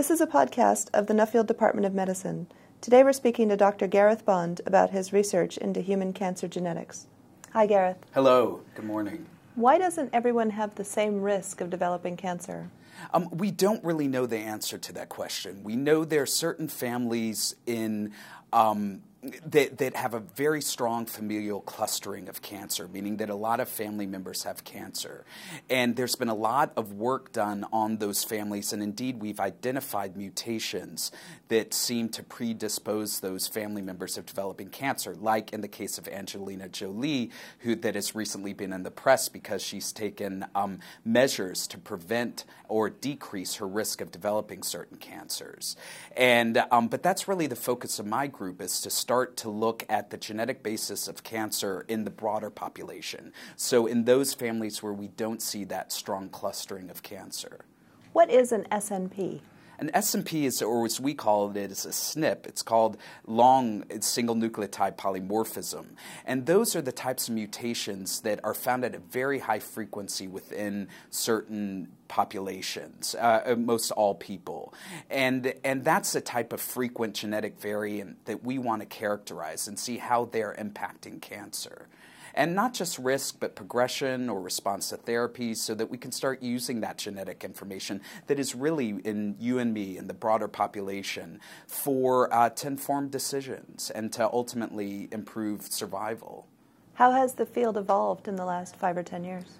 This is a podcast of the Nuffield Department of Medicine. Today we're speaking to Dr. Gareth Bond about his research into human cancer genetics. Hi, Gareth. Hello, good morning. Why doesn't everyone have the same risk of developing cancer? Um, we don't really know the answer to that question. We know there are certain families in um, that, that have a very strong familial clustering of cancer, meaning that a lot of family members have cancer. And there's been a lot of work done on those families, and indeed, we've identified mutations that seem to predispose those family members of developing cancer, like in the case of Angelina Jolie, who that has recently been in the press because she's taken um, measures to prevent or decrease her risk of developing certain cancers. And um, but that's really the focus of my group is to start to look at the genetic basis of cancer in the broader population. So, in those families where we don't see that strong clustering of cancer. What is an SNP? An SNP is, or as we call it, is a SNP. It's called long single nucleotide polymorphism. And those are the types of mutations that are found at a very high frequency within certain populations, uh, uh most all people. And, and that's the type of frequent genetic variant that we want to characterize and see how they're impacting cancer and not just risk, but progression or response to therapy, so that we can start using that genetic information that is really in you and me and the broader population for uh, to inform decisions and to ultimately improve survival. How has the field evolved in the last five or ten years?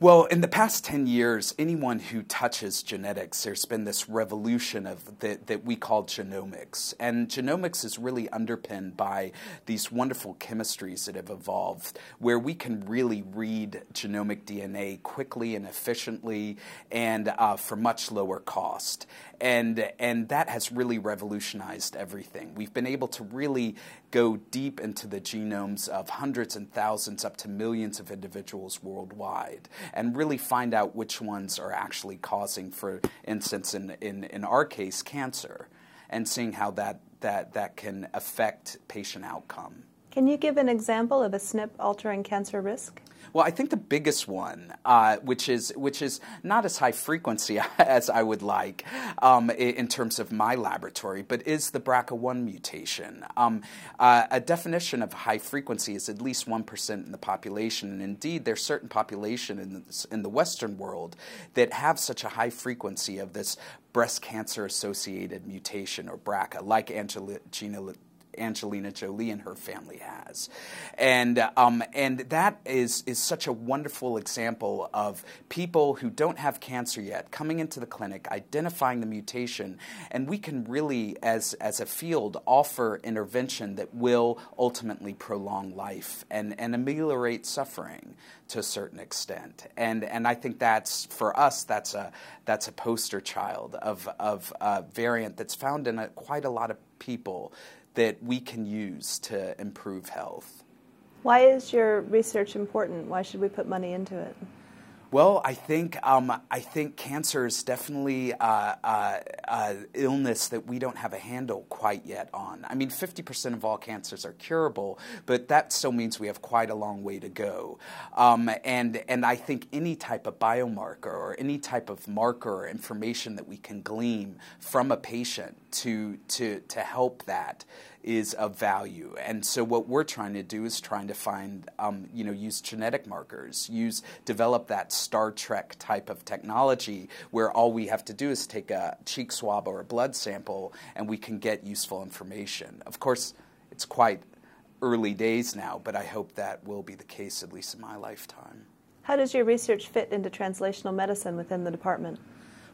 Well, in the past 10 years, anyone who touches genetics, there's been this revolution of the, that we call genomics. And genomics is really underpinned by these wonderful chemistries that have evolved where we can really read genomic DNA quickly and efficiently and uh, for much lower cost. And, and that has really revolutionized everything. We've been able to really go deep into the genomes of hundreds and thousands up to millions of individuals worldwide and really find out which ones are actually causing, for instance, in, in, in our case, cancer, and seeing how that, that, that can affect patient outcome. Can you give an example of a SNP altering cancer risk? Well, I think the biggest one, uh, which is which is not as high frequency as I would like um, in terms of my laboratory, but is the BRCA1 mutation. Um, uh, a definition of high frequency is at least one percent in the population, and indeed, there's certain population in the, in the Western world that have such a high frequency of this breast cancer associated mutation or BRCA, like Angelina Angelina Jolie and her family has. And, um, and that is, is such a wonderful example of people who don't have cancer yet coming into the clinic, identifying the mutation, and we can really, as, as a field, offer intervention that will ultimately prolong life and, and ameliorate suffering to a certain extent. And, and I think that's, for us, that's a, that's a poster child of, of a variant that's found in a, quite a lot of people that we can use to improve health. Why is your research important? Why should we put money into it? Well, I think um, I think cancer is definitely uh, uh, uh, illness that we don't have a handle quite yet on. I mean, fifty percent of all cancers are curable, but that still means we have quite a long way to go. Um, and and I think any type of biomarker or any type of marker or information that we can glean from a patient to to to help that is of value. And so what we're trying to do is trying to find, um, you know, use genetic markers, use develop that Star Trek type of technology where all we have to do is take a cheek swab or a blood sample and we can get useful information. Of course, it's quite early days now, but I hope that will be the case at least in my lifetime. How does your research fit into translational medicine within the department?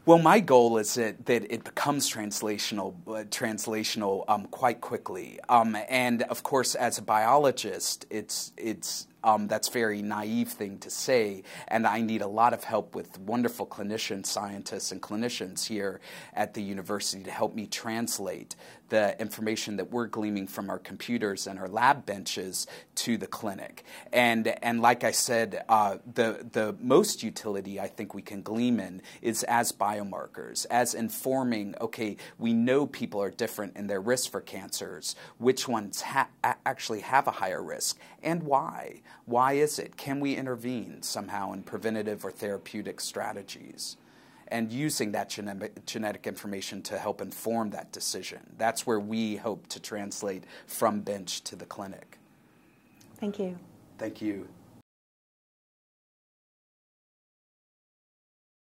Well, my goal is that, that it becomes translational, uh, translational um, quite quickly. Um, and of course, as a biologist, it's it's um, that's very naive thing to say, and I need a lot of help with wonderful clinicians, scientists, and clinicians here at the university to help me translate the information that we're gleaming from our computers and our lab benches to the clinic. And, and like I said, uh, the, the most utility I think we can glean in is as biomarkers, as informing, okay, we know people are different in their risk for cancers, which ones ha- actually have a higher risk, and why. Why is it? Can we intervene somehow in preventative or therapeutic strategies? and using that genetic, genetic information to help inform that decision. That's where we hope to translate from bench to the clinic. Thank you. Thank you.